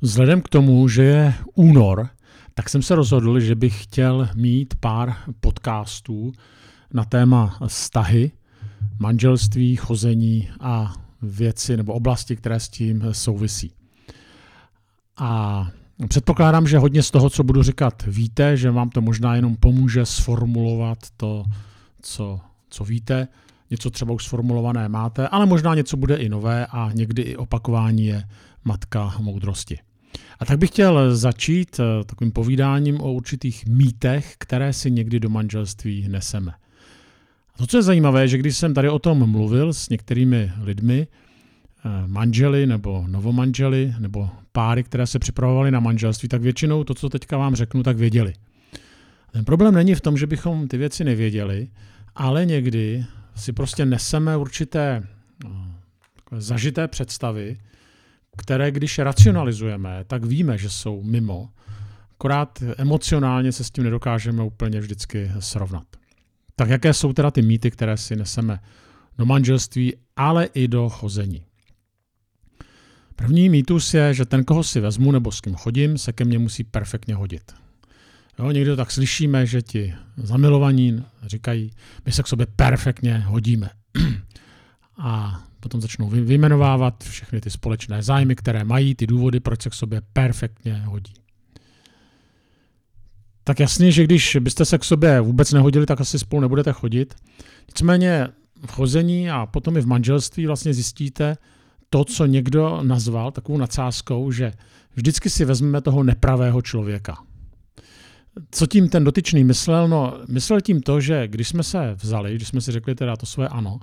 Vzhledem k tomu, že je únor, tak jsem se rozhodl, že bych chtěl mít pár podcastů na téma vztahy, manželství, chození a věci nebo oblasti, které s tím souvisí. A předpokládám, že hodně z toho, co budu říkat, víte, že vám to možná jenom pomůže sformulovat to, co, co víte. Něco třeba už sformulované máte, ale možná něco bude i nové a někdy i opakování je matka moudrosti. A tak bych chtěl začít eh, takovým povídáním o určitých mýtech, které si někdy do manželství neseme. A to, co je zajímavé, že když jsem tady o tom mluvil s některými lidmi, eh, manželi nebo novomanželi nebo páry, které se připravovaly na manželství, tak většinou to, co teďka vám řeknu, tak věděli. Ten problém není v tom, že bychom ty věci nevěděli, ale někdy si prostě neseme určité no, zažité představy, které když racionalizujeme, tak víme, že jsou mimo. Akorát emocionálně se s tím nedokážeme úplně vždycky srovnat. Tak jaké jsou teda ty mýty, které si neseme do manželství, ale i do chození? První mýtus je, že ten, koho si vezmu nebo s kým chodím, se ke mně musí perfektně hodit. Jo, někdy to tak slyšíme, že ti zamilovaní říkají, my se k sobě perfektně hodíme. A potom začnou vyjmenovávat všechny ty společné zájmy, které mají, ty důvody, proč se k sobě perfektně hodí. Tak jasně, že když byste se k sobě vůbec nehodili, tak asi spolu nebudete chodit. Nicméně v chození a potom i v manželství vlastně zjistíte to, co někdo nazval takovou nadsázkou, že vždycky si vezmeme toho nepravého člověka. Co tím ten dotyčný myslel? No, myslel tím to, že když jsme se vzali, když jsme si řekli teda to svoje ano,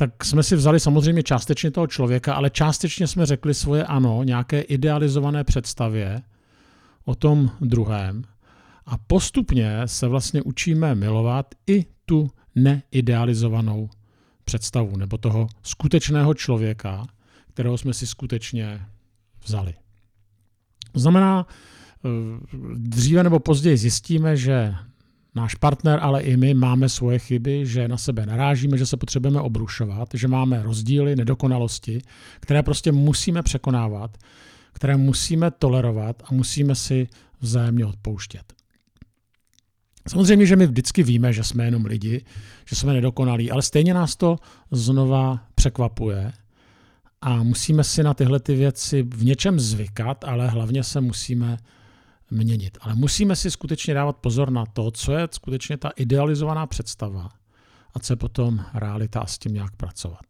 tak jsme si vzali samozřejmě částečně toho člověka, ale částečně jsme řekli svoje ano, nějaké idealizované představě o tom druhém. A postupně se vlastně učíme milovat i tu neidealizovanou představu nebo toho skutečného člověka, kterého jsme si skutečně vzali. To znamená, eh, dříve nebo později zjistíme, že náš partner, ale i my máme svoje chyby, že na sebe narážíme, že se potřebujeme obrušovat, že máme rozdíly, nedokonalosti, které prostě musíme překonávat, které musíme tolerovat a musíme si vzájemně odpouštět. Samozřejmě, že my vždycky víme, že jsme jenom lidi, že jsme nedokonalí, ale stejně nás to znova překvapuje a musíme si na tyhle ty věci v něčem zvykat, ale hlavně se musíme měnit. Ale musíme si skutečně dávat pozor na to, co je skutečně ta idealizovaná představa a co je potom realita a s tím nějak pracovat.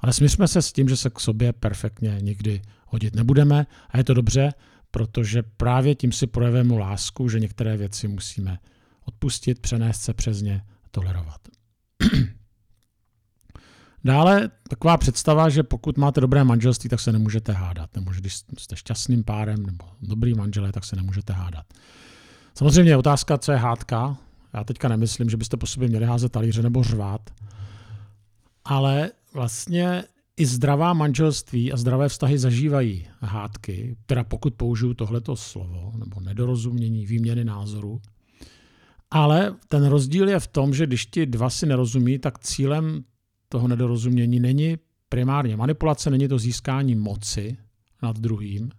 Ale smířme se s tím, že se k sobě perfektně nikdy hodit nebudeme a je to dobře, protože právě tím si projevujeme lásku, že některé věci musíme odpustit, přenést se přes ně, tolerovat. Dále taková představa, že pokud máte dobré manželství, tak se nemůžete hádat. Nebo že když jste šťastným párem nebo dobrý manželé, tak se nemůžete hádat. Samozřejmě je otázka, co je hádka. Já teďka nemyslím, že byste po sobě měli házet talíře nebo řvát. Ale vlastně i zdravá manželství a zdravé vztahy zažívají hádky, teda pokud použiju tohleto slovo, nebo nedorozumění, výměny názoru. Ale ten rozdíl je v tom, že když ti dva si nerozumí, tak cílem toho nedorozumění není primárně manipulace, není to získání moci nad druhým,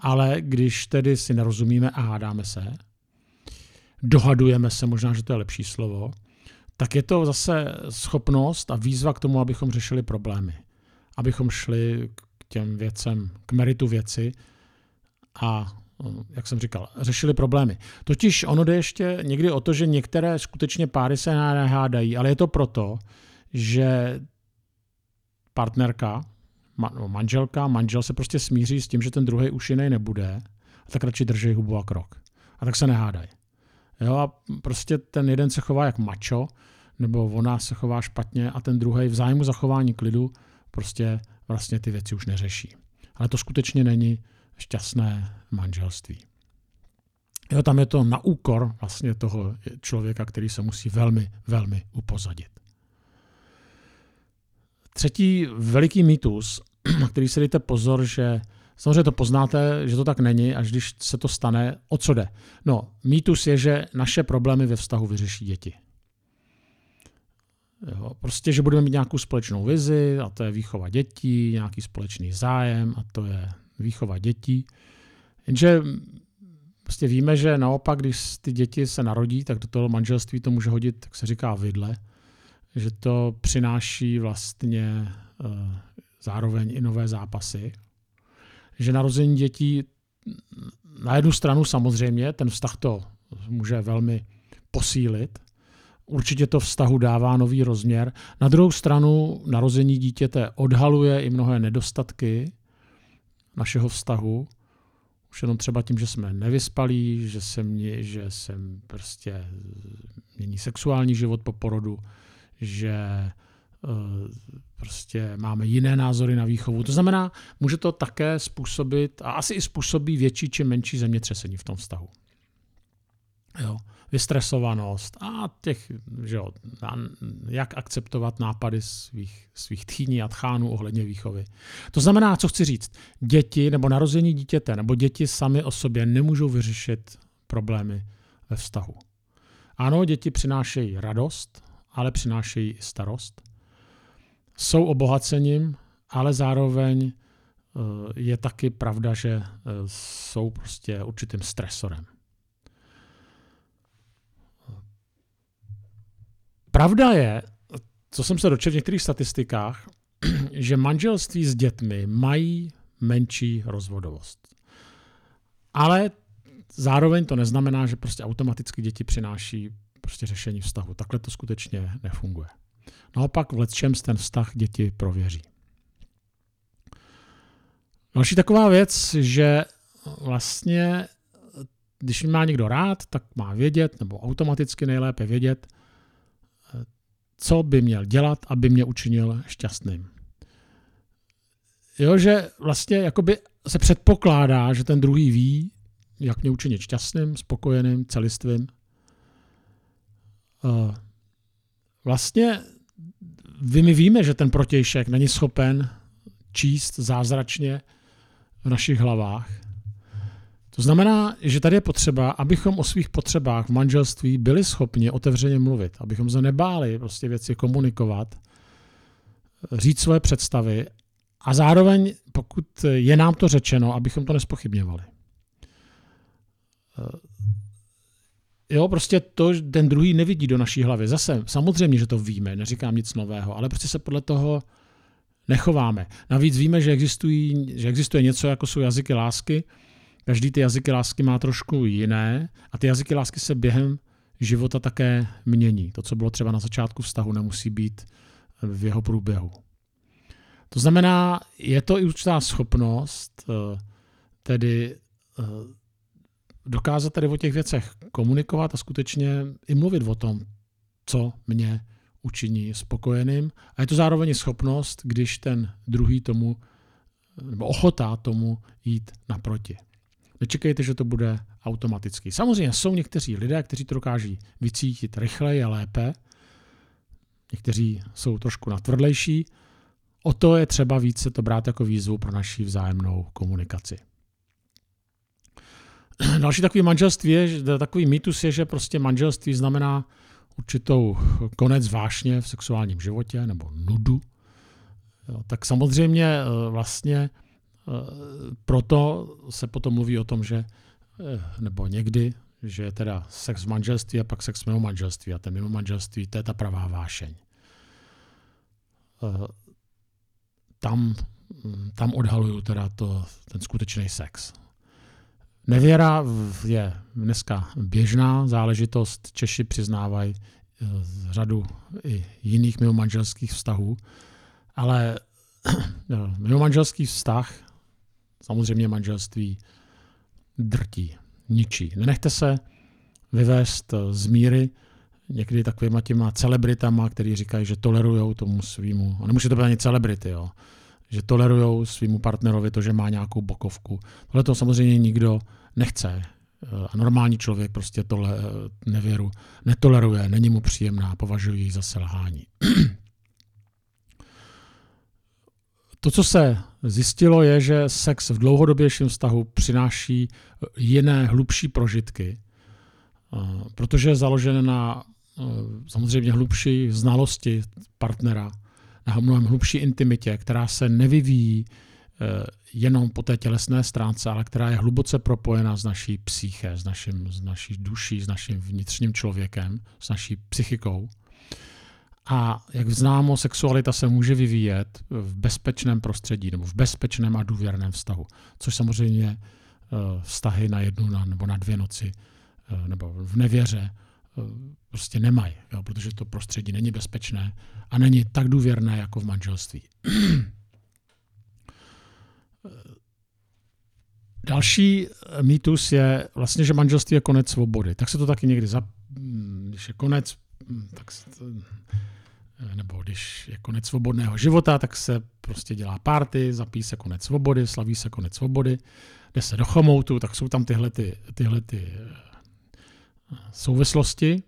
ale když tedy si nerozumíme a hádáme se, dohadujeme se, možná, že to je lepší slovo, tak je to zase schopnost a výzva k tomu, abychom řešili problémy. Abychom šli k těm věcem, k meritu věci a, jak jsem říkal, řešili problémy. Totiž ono jde ještě někdy o to, že některé skutečně páry se nehádají, ale je to proto, že partnerka, manželka, manžel se prostě smíří s tím, že ten druhý už jiný nebude, a tak radši drží hubu a krok. A tak se nehádají. Jo, a prostě ten jeden se chová jak mačo, nebo ona se chová špatně a ten druhý v zájmu zachování klidu prostě vlastně ty věci už neřeší. Ale to skutečně není šťastné manželství. Jo, tam je to na úkor vlastně toho člověka, který se musí velmi, velmi upozadit. Třetí veliký mýtus, na který si dejte pozor, že samozřejmě to poznáte, že to tak není, až když se to stane, o co jde? No, mýtus je, že naše problémy ve vztahu vyřeší děti. Jo, prostě, že budeme mít nějakou společnou vizi, a to je výchova dětí, nějaký společný zájem, a to je výchova dětí. Jenže prostě víme, že naopak, když ty děti se narodí, tak do toho manželství to může hodit, tak se říká vidle, že to přináší vlastně uh, zároveň i nové zápasy. Že narození dětí na jednu stranu samozřejmě ten vztah to může velmi posílit, Určitě to vztahu dává nový rozměr. Na druhou stranu narození dítěte odhaluje i mnohé nedostatky našeho vztahu. Už jenom třeba tím, že jsme nevyspalí, že se, že se prostě mění sexuální život po porodu, že uh, prostě máme jiné názory na výchovu. To znamená, může to také způsobit, a asi i způsobí větší či menší zemětřesení v tom vztahu. Jo vystresovanost a těch, že jo, jak akceptovat nápady svých, svých tchýní a tchánů ohledně výchovy. To znamená, co chci říct, děti nebo narození dítěte nebo děti sami o sobě nemůžou vyřešit problémy ve vztahu. Ano, děti přinášejí radost, ale přinášejí i starost. Jsou obohacením, ale zároveň eh, je taky pravda, že eh, jsou prostě určitým stresorem. Pravda je, co jsem se dočetl v některých statistikách, že manželství s dětmi mají menší rozvodovost. Ale zároveň to neznamená, že prostě automaticky děti přináší prostě řešení vztahu. Takhle to skutečně nefunguje. Naopak v čem ten vztah děti prověří. Další taková věc, že vlastně, když má někdo rád, tak má vědět, nebo automaticky nejlépe vědět, co by měl dělat, aby mě učinil šťastným. Jo, že vlastně jakoby se předpokládá, že ten druhý ví, jak mě učinit šťastným, spokojeným, celistvým. Eh, vlastně my víme, že ten protějšek není schopen číst zázračně v našich hlavách. To znamená, že tady je potřeba, abychom o svých potřebách v manželství byli schopni otevřeně mluvit, abychom se nebáli prostě věci komunikovat, říct své představy a zároveň, pokud je nám to řečeno, abychom to nespochybňovali. Jo, prostě to, ten druhý nevidí do naší hlavy. Zase, samozřejmě, že to víme, neříkám nic nového, ale prostě se podle toho nechováme. Navíc víme, že, existují, že existuje něco, jako jsou jazyky lásky, Každý ty jazyky lásky má trošku jiné a ty jazyky lásky se během života také mění. To, co bylo třeba na začátku vztahu, nemusí být v jeho průběhu. To znamená, je to i určitá schopnost eh, tedy eh, dokázat tady o těch věcech komunikovat a skutečně i mluvit o tom, co mě učiní spokojeným. A je to zároveň schopnost, když ten druhý tomu, nebo ochota tomu jít naproti. Nečekejte, že to bude automaticky. Samozřejmě jsou někteří lidé, kteří to dokáží vycítit rychleji a lépe. Někteří jsou trošku natvrdlejší. O to je třeba více to brát jako výzvu pro naši vzájemnou komunikaci. Další takový manželství je, takový mýtus je, že prostě manželství znamená určitou konec vášně v sexuálním životě nebo nudu. Jo, tak samozřejmě eh, vlastně proto se potom mluví o tom, že eh, nebo někdy, že teda sex v manželství a pak sex mimo manželství a ten mimo manželství, to je ta pravá vášeň. Eh, tam, tam odhaluju teda to, ten skutečný sex. Nevěra je dneska běžná záležitost. Češi přiznávají eh, řadu i jiných mimo manželských vztahů, ale mimo manželský vztah samozřejmě manželství drtí, ničí. Nenechte se vyvést z míry někdy takovýma těma celebritama, který říkají, že tolerují tomu svýmu, a nemusí to být ani celebrity, jo, že tolerují svýmu partnerovi to, že má nějakou bokovku. Tohle to samozřejmě nikdo nechce. A normální člověk prostě tohle nevěru netoleruje, není mu příjemná, považuje ji za selhání. To, co se zjistilo, je, že sex v dlouhodobějším vztahu přináší jiné, hlubší prožitky, protože je založen na samozřejmě hlubší znalosti partnera, na mnohem hlubší intimitě, která se nevyvíjí jenom po té tělesné stránce, ale která je hluboce propojena s naší psyché, s, naším, s naší duší, s naším vnitřním člověkem, s naší psychikou. A jak známo, sexualita se může vyvíjet v bezpečném prostředí nebo v bezpečném a důvěrném vztahu, což samozřejmě eh, vztahy na jednu nebo na dvě noci eh, nebo v nevěře eh, prostě nemají, jo, protože to prostředí není bezpečné a není tak důvěrné jako v manželství. Další mýtus je vlastně, že manželství je konec svobody. Tak se to taky někdy, za, když je konec, tak se to, nebo když je konec svobodného života, tak se prostě dělá party, zapí se konec svobody, slaví se konec svobody, jde se do chomoutu, tak jsou tam tyhle, ty, tyhle ty eh, souvislosti.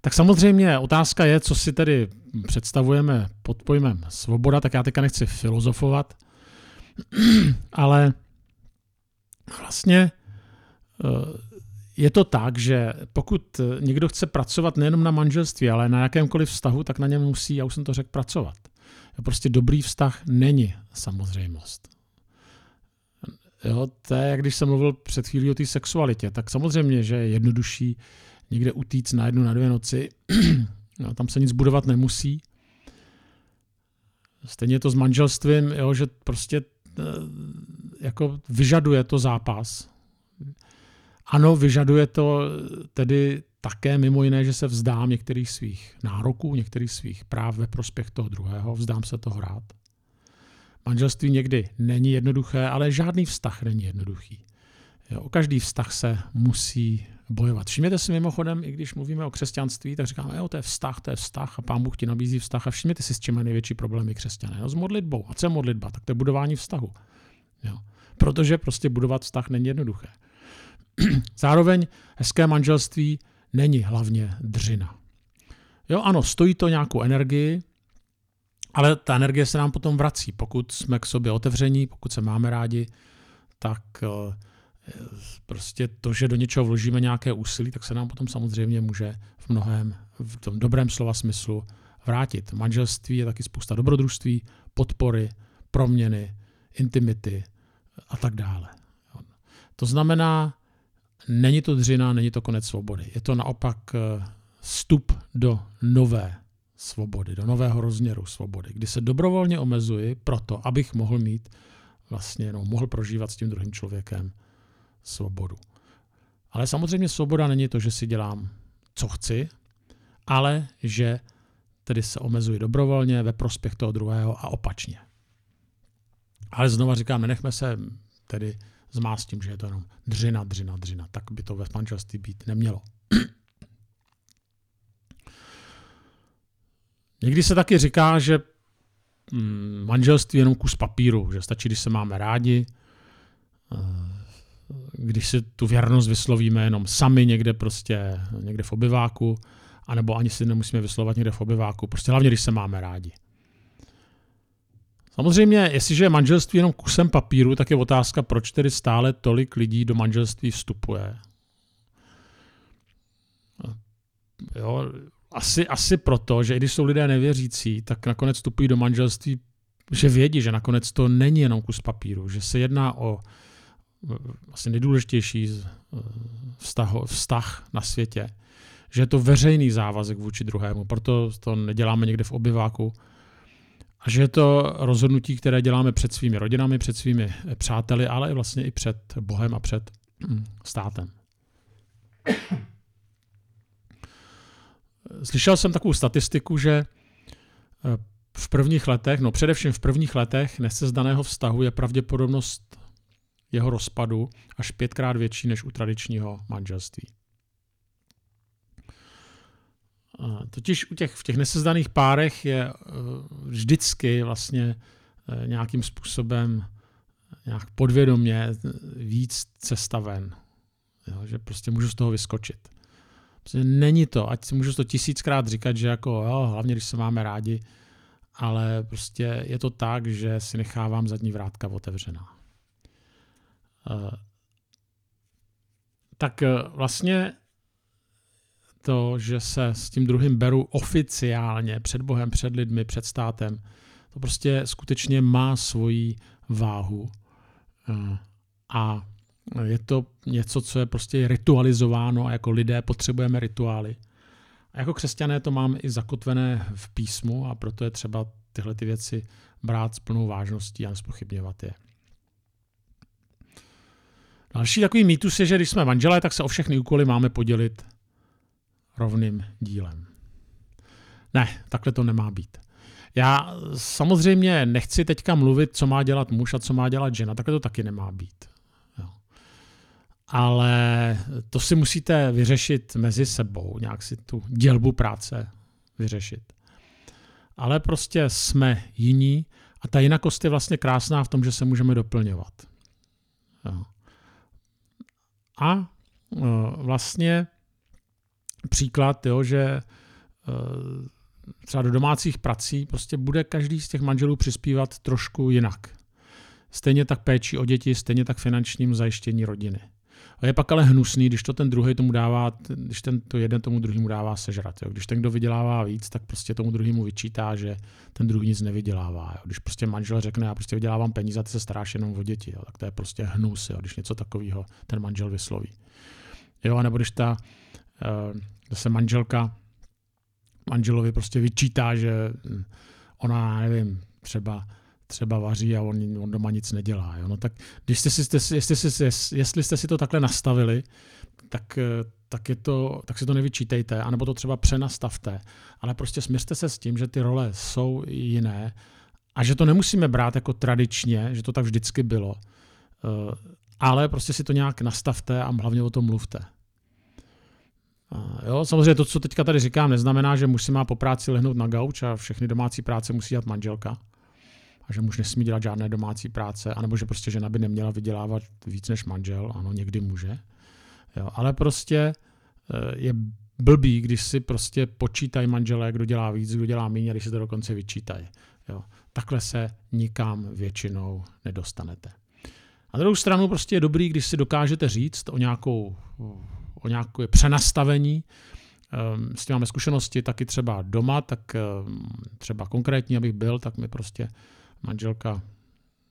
Tak samozřejmě otázka je, co si tedy představujeme pod pojmem svoboda, tak já teďka nechci filozofovat, ale vlastně eh, je to tak, že pokud někdo chce pracovat nejenom na manželství, ale na jakémkoliv vztahu, tak na něm musí, já už jsem to řekl, pracovat. Prostě dobrý vztah není samozřejmost. Jo, to je, jak když jsem mluvil před chvílí o té sexualitě, tak samozřejmě, že je jednodušší někde utíct na jednu, na dvě noci. no, tam se nic budovat nemusí. Stejně to s manželstvím, jo, že prostě eh, jako vyžaduje to zápas. Ano, vyžaduje to tedy také mimo jiné, že se vzdám některých svých nároků, některých svých práv ve prospěch toho druhého, vzdám se toho rád. Manželství někdy není jednoduché, ale žádný vztah není jednoduchý. Jo, o každý vztah se musí bojovat. Všimněte si mimochodem, i když mluvíme o křesťanství, tak říkáme, jo, to je vztah, to je vztah a pán Bůh ti nabízí vztah a všimněte si, s čím největší problémy křesťané. No, s modlitbou. A co je modlitba? Tak to je budování vztahu. Jo. Protože prostě budovat vztah není jednoduché. Zároveň hezké manželství není hlavně dřina. Jo, ano, stojí to nějakou energii, ale ta energie se nám potom vrací. Pokud jsme k sobě otevření, pokud se máme rádi, tak eh, prostě to, že do něčeho vložíme nějaké úsilí, tak se nám potom samozřejmě může v mnohem, v tom dobrém slova smyslu vrátit. Manželství je taky spousta dobrodružství, podpory, proměny, intimity a tak dále. To znamená, není to dřina, není to konec svobody. Je to naopak eh, vstup do nové svobody, do nového rozměru svobody, kdy se dobrovolně omezuji proto, abych mohl mít vlastně, no, mohl prožívat s tím druhým člověkem svobodu. Ale samozřejmě svoboda není to, že si dělám, co chci, ale že tedy se omezuji dobrovolně ve prospěch toho druhého a opačně. Ale znova říkám, nenechme se tedy zmást tím, že je to jenom dřina, dřina, dřina. Tak by to ve manželství být nemělo. Někdy se taky říká, že mm, manželství je jenom kus papíru, že stačí, když se máme rádi, eh, když si tu věrnost vyslovíme jenom sami někde prostě, někde v obyváku, anebo ani si nemusíme vyslovat někde v obyváku, prostě hlavně, když se máme rádi. Samozřejmě, jestliže je manželství jenom kusem papíru, tak je otázka, proč tedy stále tolik lidí do manželství vstupuje. Jo, asi, asi proto, že i když jsou lidé nevěřící, tak nakonec vstupují do manželství, že vědí, že nakonec to není jenom kus papíru, že se jedná o asi nejdůležitější vztah, vztah na světě, že je to veřejný závazek vůči druhému, proto to neděláme někde v obyváku, a že je to rozhodnutí, které děláme před svými rodinami, před svými přáteli, ale i vlastně i před Bohem a před hm, státem. Slyšel jsem takovou statistiku, že eh, v prvních letech, no především v prvních letech nesezdaného vztahu je pravděpodobnost jeho rozpadu až pětkrát větší než u tradičního manželství. Totiž u těch, v těch nesezdaných párech je eh, vždycky vlastně eh, nějakým způsobem nějak podvědomě víc cesta ven. Jo, že prostě můžu z toho vyskočit. Není to, ať si můžu to tisíckrát říkat, že jako jo, hlavně když se máme rádi, ale prostě je to tak, že si nechávám zadní vrátka otevřená. Uh, tak vlastně to, že se s tím druhým beru oficiálně před Bohem, před lidmi, před státem, to prostě skutečně má svoji váhu eh, a je to něco, co je prostě ritualizováno a jako lidé potřebujeme rituály. A jako křesťané to máme i zakotvené v písmu a proto je třeba tyhle ty věci brát s plnou vážností a nespochybňovat je. Další takový mýtus je, že když jsme manželé, tak se o všechny úkoly máme podělit rovným dílem. Ne, takhle to nemá být. Já samozřejmě nechci teďka mluvit, co má dělat muž a co má dělat žena, takhle to taky nemá být. Ale to si musíte vyřešit mezi sebou, nějak si tu dělbu práce vyřešit. Ale prostě jsme jiní a ta jinakost je vlastně krásná v tom, že se můžeme doplňovat. A e, vlastně příklad, jo, že e, třeba do domácích prací prostě bude každý z těch manželů přispívat trošku jinak. Stejně tak péči o děti, stejně tak finančním zajištění rodiny. A je pak ale hnusný, když to ten druhý tomu dává, když ten to jeden tomu druhému dává sežrat. Jo. Když ten, kdo vydělává víc, tak prostě tomu druhému vyčítá, že ten druhý nic nevydělává. Jo. Když prostě manžel řekne, já prostě vydělávám peníze a ty se staráš jenom o děti, jo. tak to je prostě hnus, jo. když něco takového ten manžel vysloví. Jo, nebo když ta uh, zase manželka manželovi prostě vyčítá, že ona, nevím, třeba třeba vaří a on, on doma nic nedělá. Jo? No tak když jste si, jestli, si, jestli jste si to takhle nastavili, tak, tak, je to, tak si to nevyčítejte, anebo to třeba přenastavte. Ale prostě směřte se s tím, že ty role jsou jiné a že to nemusíme brát jako tradičně, že to tak vždycky bylo. Eh, ale prostě si to nějak nastavte a hlavně o tom mluvte. Jo, samozřejmě to, co teďka tady říkám, neznamená, že muž si má po práci lehnout na gauč a všechny domácí práce musí dělat manželka a že muž nesmí dělat žádné domácí práce, anebo že prostě žena by neměla vydělávat víc než manžel, ano, někdy může. Jo, ale prostě eh, je blbý, když si prostě počítají manželé, kdo dělá víc, kdo dělá méně, když si to dokonce vyčítají. Jo. Takhle se nikam většinou nedostanete. A druhou stranu prostě je dobrý, když si dokážete říct o nějakou o nějaké přenastavení. Ehm, s tím máme zkušenosti taky třeba doma, tak ehm, třeba konkrétně, abych byl, tak mi prostě manželka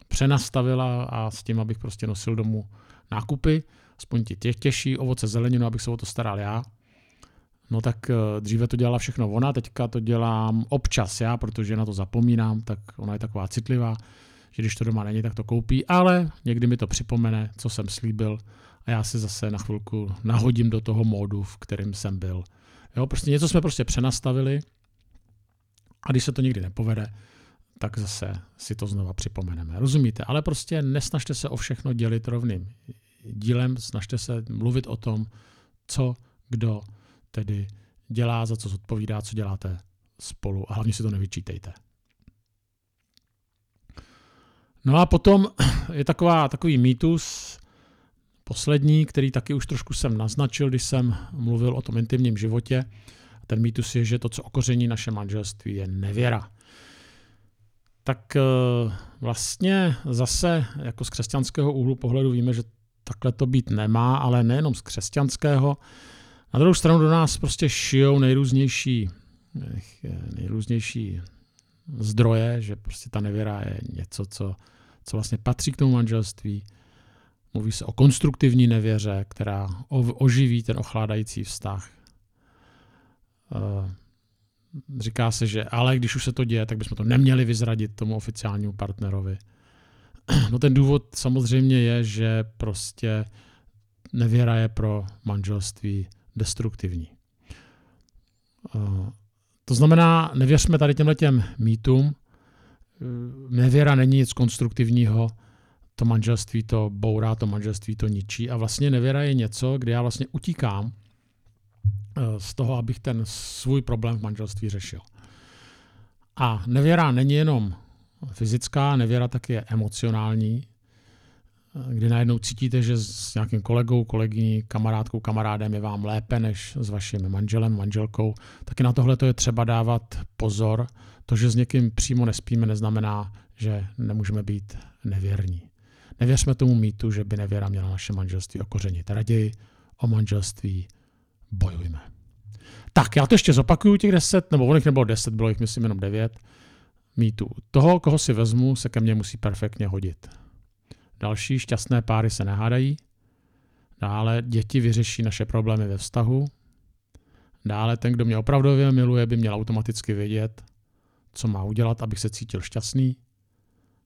přenastavila a s tím, abych prostě nosil domů nákupy, aspoň ti těch těžší ovoce, zeleninu, abych se o to staral já. No tak eh, dříve to dělala všechno ona, teďka to dělám občas já, protože na to zapomínám, tak ona je taková citlivá, že když to doma není, tak to koupí, ale někdy mi to připomene, co jsem slíbil a já se zase na chvilku nahodím do toho módu, v kterém jsem byl. Jo, prostě něco jsme prostě přenastavili a když se to nikdy nepovede, tak zase si to znova připomeneme. Rozumíte? Ale prostě nesnažte se o všechno dělit rovným dílem, snažte se mluvit o tom, co kdo tedy dělá, za co zodpovídá, co děláte spolu a hlavně si to nevyčítejte. No a potom je taková, takový mýtus, poslední, který taky už trošku jsem naznačil, když jsem mluvil o tom intimním životě. Ten mýtus je, že to, co okoření naše manželství, je nevěra. Tak eh, vlastně zase jako z křesťanského úhlu pohledu víme, že takhle to být nemá, ale nejenom z křesťanského. Na druhou stranu do nás prostě šijou nejrůznější, nejrůznější zdroje, že prostě ta nevěra je něco, co, co vlastně patří k tomu manželství, Mluví se o konstruktivní nevěře, která oživí ten ochládající vztah. Eh, říká se, že ale když už se to děje, tak bychom to neměli vyzradit tomu oficiálnímu partnerovi. No ten důvod samozřejmě je, že prostě nevěra je pro manželství destruktivní. Eh, to znamená, nevěřme tady těmhle těm mýtům. Eh, nevěra není nic konstruktivního, to manželství to bourá, to manželství to ničí a vlastně nevěra je něco, kde já vlastně utíkám z toho, abych ten svůj problém v manželství řešil. A nevěra není jenom fyzická, nevěra taky je emocionální, eh, kdy najednou cítíte, že s nějakým kolegou, kolegyní, kamarádkou, kamarádem je vám lépe než s vaším manželem, manželkou, taky na tohle to je třeba dávat pozor. To, že s někým přímo nespíme, neznamená, že nemůžeme být nevěrní. Nevěřme tomu mýtu, že by nevěra měla naše manželství okořenit. Raději o manželství bojujme. Tak, já to ještě zopakuju těch deset, nebo oných nebylo deset, bylo jich myslím jenom devět. mýtů. Toho, koho si vezmu, se ke mně musí perfektně hodit. Další šťastné páry se nehádají. Dále děti vyřeší naše problémy ve vztahu. Dále ten, kdo mě opravdově miluje, by měl automaticky vědět, co má udělat, abych se cítil šťastný.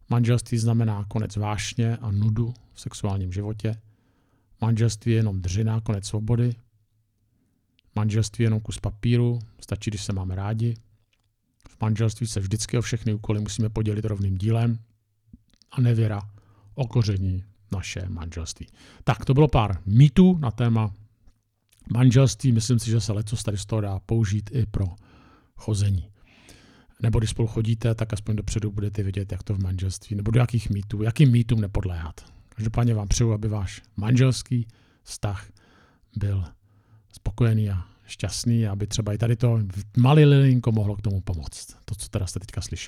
Manželství znamená konec vášně a nudu v sexuálním životě. Manželství je jenom držina, konec svobody. Manželství je jenom kus papíru, stačí, když se máme rádi. V manželství se vždycky o všechny úkoly musíme podělit rovným dílem a nevěra okoření naše manželství. Tak, to bylo pár mýtů na téma manželství. Myslím si, že se letos tady z toho dá použít i pro chození. Nebo když spolu chodíte, tak aspoň dopředu budete vědět, jak to v manželství, nebo do jakých mýtů, jakým mýtům nepodléhat. Každopádně vám přeju, aby váš manželský vztah byl spokojený a šťastný, aby třeba i tady to malý lilinko mohlo k tomu pomoct. To, co teda jste teďka slyšeli.